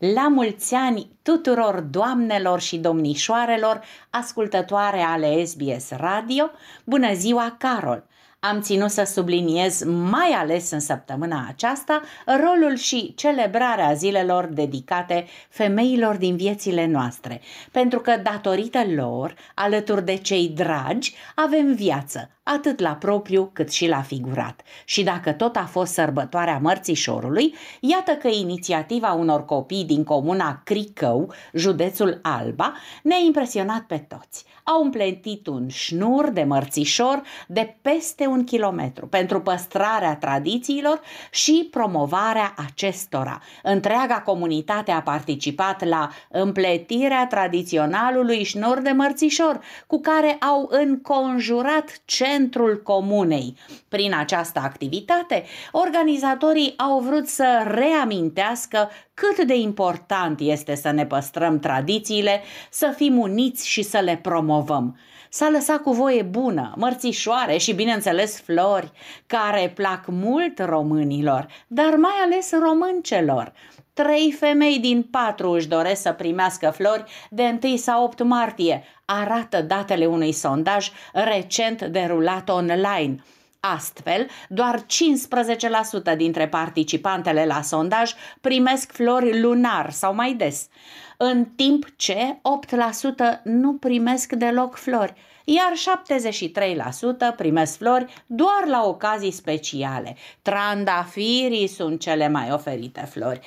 La mulți ani tuturor doamnelor și domnișoarelor ascultătoare ale SBS Radio, bună ziua Carol! Am ținut să subliniez mai ales în săptămâna aceasta rolul și celebrarea zilelor dedicate femeilor din viețile noastre, pentru că datorită lor, alături de cei dragi, avem viață, atât la propriu cât și la figurat. Și dacă tot a fost sărbătoarea mărțișorului, iată că inițiativa unor copii din comuna Cricău, județul Alba, ne-a impresionat pe toți. Au împletit un șnur de mărțișor de peste un kilometru pentru păstrarea tradițiilor și promovarea acestora. Întreaga comunitate a participat la împletirea tradiționalului șnur de mărțișor, cu care au înconjurat centrul centrul comunei. Prin această activitate, organizatorii au vrut să reamintească cât de important este să ne păstrăm tradițiile, să fim uniți și să le promovăm. S-a lăsat cu voie bună, mărțișoare și, bineînțeles, flori, care plac mult românilor, dar mai ales româncelor. Trei femei din patru își doresc să primească flori de 1 sau 8 martie, arată datele unui sondaj recent derulat online. Astfel, doar 15% dintre participantele la sondaj primesc flori lunar sau mai des, în timp ce 8% nu primesc deloc flori iar 73% primesc flori doar la ocazii speciale. Trandafirii sunt cele mai oferite flori.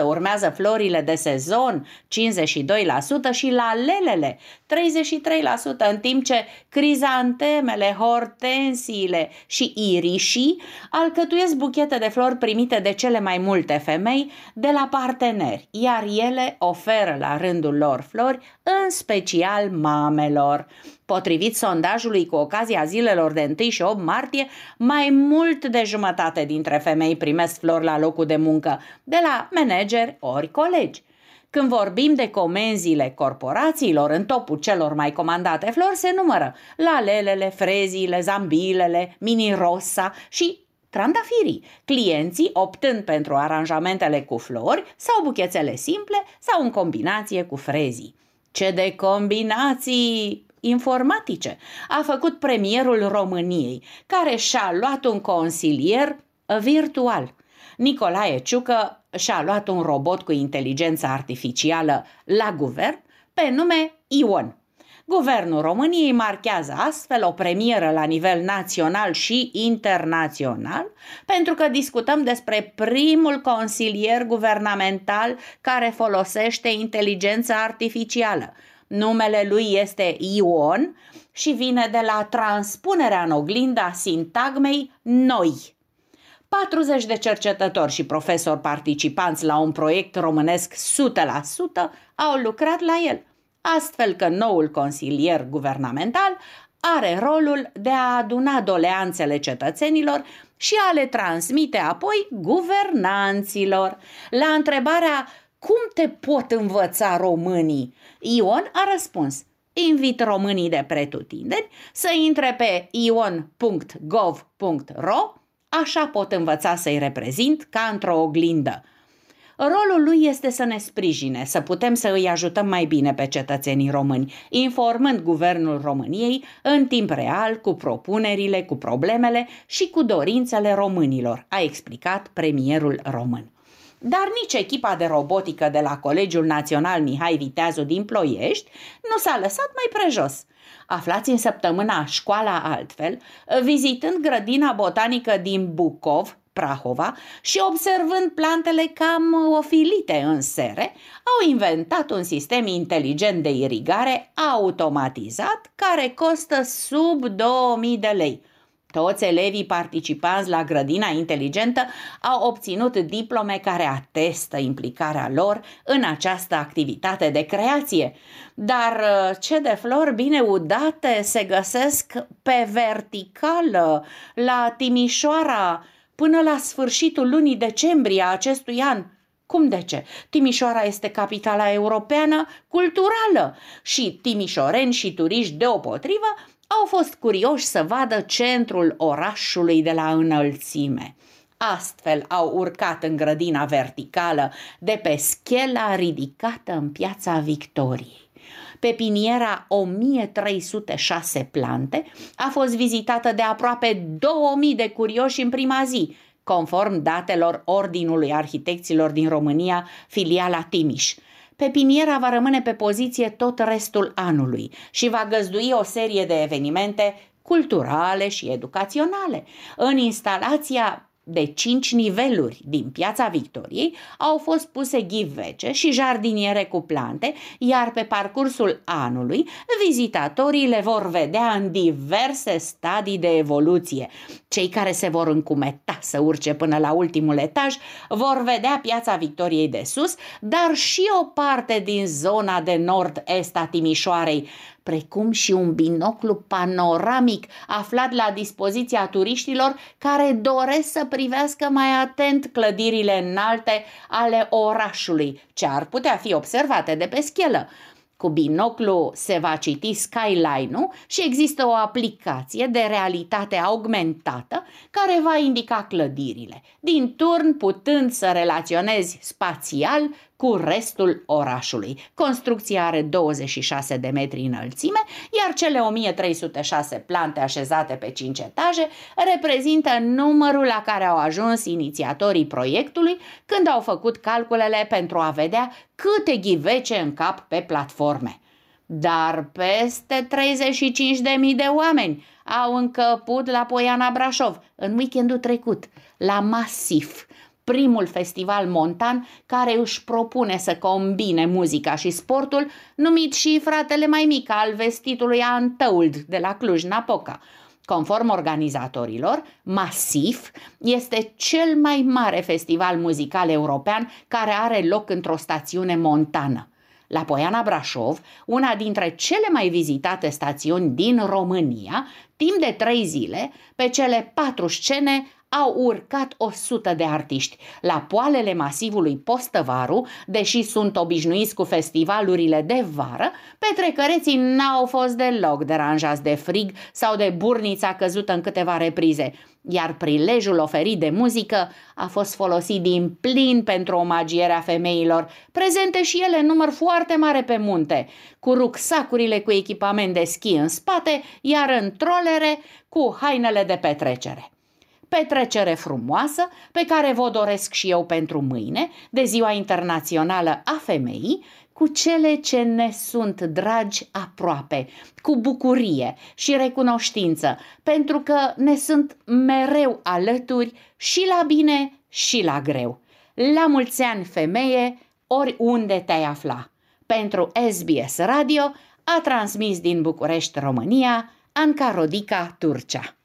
60% urmează florile de sezon, 52% și la lelele, 33%, în timp ce crizantemele, hortensiile și irișii alcătuiesc buchete de flori primite de cele mai multe femei de la parteneri, iar ele oferă la rândul lor flori, în special mamelor. Potrivit sondajului cu ocazia zilelor de 1 și 8 martie, mai mult de jumătate dintre femei primesc flori la locul de muncă, de la manageri ori colegi. Când vorbim de comenzile corporațiilor, în topul celor mai comandate flori se numără lalelele, freziile, zambilele, mini-rosa și trandafirii, clienții optând pentru aranjamentele cu flori sau buchețele simple sau în combinație cu frezii. Ce de combinații informatice a făcut premierul României, care și-a luat un consilier virtual. Nicolae Ciucă și-a luat un robot cu inteligență artificială la guvern pe nume Ion. Guvernul României marchează astfel o premieră la nivel național și internațional pentru că discutăm despre primul consilier guvernamental care folosește inteligența artificială. Numele lui este Ion și vine de la transpunerea în oglinda sintagmei noi. 40 de cercetători și profesori participanți la un proiect românesc 100% au lucrat la el, astfel că noul consilier guvernamental are rolul de a aduna doleanțele cetățenilor și a le transmite apoi guvernanților. La întrebarea cum te pot învăța românii? Ion a răspuns, invit românii de pretutindeni să intre pe ion.gov.ro, așa pot învăța să-i reprezint ca într-o oglindă. Rolul lui este să ne sprijine, să putem să îi ajutăm mai bine pe cetățenii români, informând Guvernul României în timp real cu propunerile, cu problemele și cu dorințele românilor, a explicat premierul român dar nici echipa de robotică de la Colegiul Național Mihai Viteazu din Ploiești nu s-a lăsat mai prejos. Aflați în săptămâna Școala Altfel, vizitând grădina botanică din Bucov, Prahova și observând plantele cam ofilite în sere, au inventat un sistem inteligent de irigare automatizat care costă sub 2000 de lei – toți elevii participanți la grădina inteligentă au obținut diplome care atestă implicarea lor în această activitate de creație. Dar uh, ce de flori bine udate se găsesc pe verticală la Timișoara până la sfârșitul lunii decembrie a acestui an. Cum de ce? Timișoara este capitala europeană culturală și timișoreni și turiști deopotrivă au fost curioși să vadă centrul orașului de la înălțime. Astfel au urcat în grădina verticală de pe schela ridicată în piața Victoriei. Pepiniera 1306 plante a fost vizitată de aproape 2000 de curioși în prima zi, conform datelor Ordinului Arhitecților din România, filiala Timiș. Pepiniera va rămâne pe poziție tot restul anului și va găzdui o serie de evenimente culturale și educaționale. În instalația de cinci niveluri din Piața Victoriei au fost puse ghivece și jardiniere cu plante, iar pe parcursul anului vizitatorii le vor vedea în diverse stadii de evoluție. Cei care se vor încumeta să urce până la ultimul etaj vor vedea Piața Victoriei de sus, dar și o parte din zona de nord-est a Timișoarei, precum și un binoclu panoramic aflat la dispoziția turiștilor care doresc să privească mai atent clădirile înalte ale orașului, ce ar putea fi observate de pe schelă. Cu binoclu se va citi skyline-ul și există o aplicație de realitate augmentată care va indica clădirile, din turn putând să relaționezi spațial cu restul orașului. Construcția are 26 de metri înălțime, iar cele 1306 plante așezate pe 5 etaje reprezintă numărul la care au ajuns inițiatorii proiectului când au făcut calculele pentru a vedea câte ghivece în cap pe platforme. Dar peste 35.000 de oameni au încăput la Poiana Brașov în weekendul trecut, la Masif, primul festival montan care își propune să combine muzica și sportul, numit și fratele mai mic al vestitului Untold de la Cluj-Napoca. Conform organizatorilor, Masif este cel mai mare festival muzical european care are loc într-o stațiune montană. La Poiana Brașov, una dintre cele mai vizitate stațiuni din România, timp de trei zile, pe cele patru scene au urcat 100 de artiști. La poalele masivului Postăvaru, deși sunt obișnuiți cu festivalurile de vară, petrecăreții n-au fost deloc deranjați de frig sau de burnița căzută în câteva reprize, iar prilejul oferit de muzică a fost folosit din plin pentru omagierea femeilor, prezente și ele în număr foarte mare pe munte, cu rucsacurile cu echipament de schi în spate, iar în trolere cu hainele de petrecere petrecere frumoasă pe care vă doresc și eu pentru mâine, de Ziua Internațională a Femeii, cu cele ce ne sunt dragi aproape, cu bucurie și recunoștință, pentru că ne sunt mereu alături și la bine și la greu. La mulți ani, femeie, oriunde te-ai afla. Pentru SBS Radio a transmis din București, România, Anca Rodica Turcea.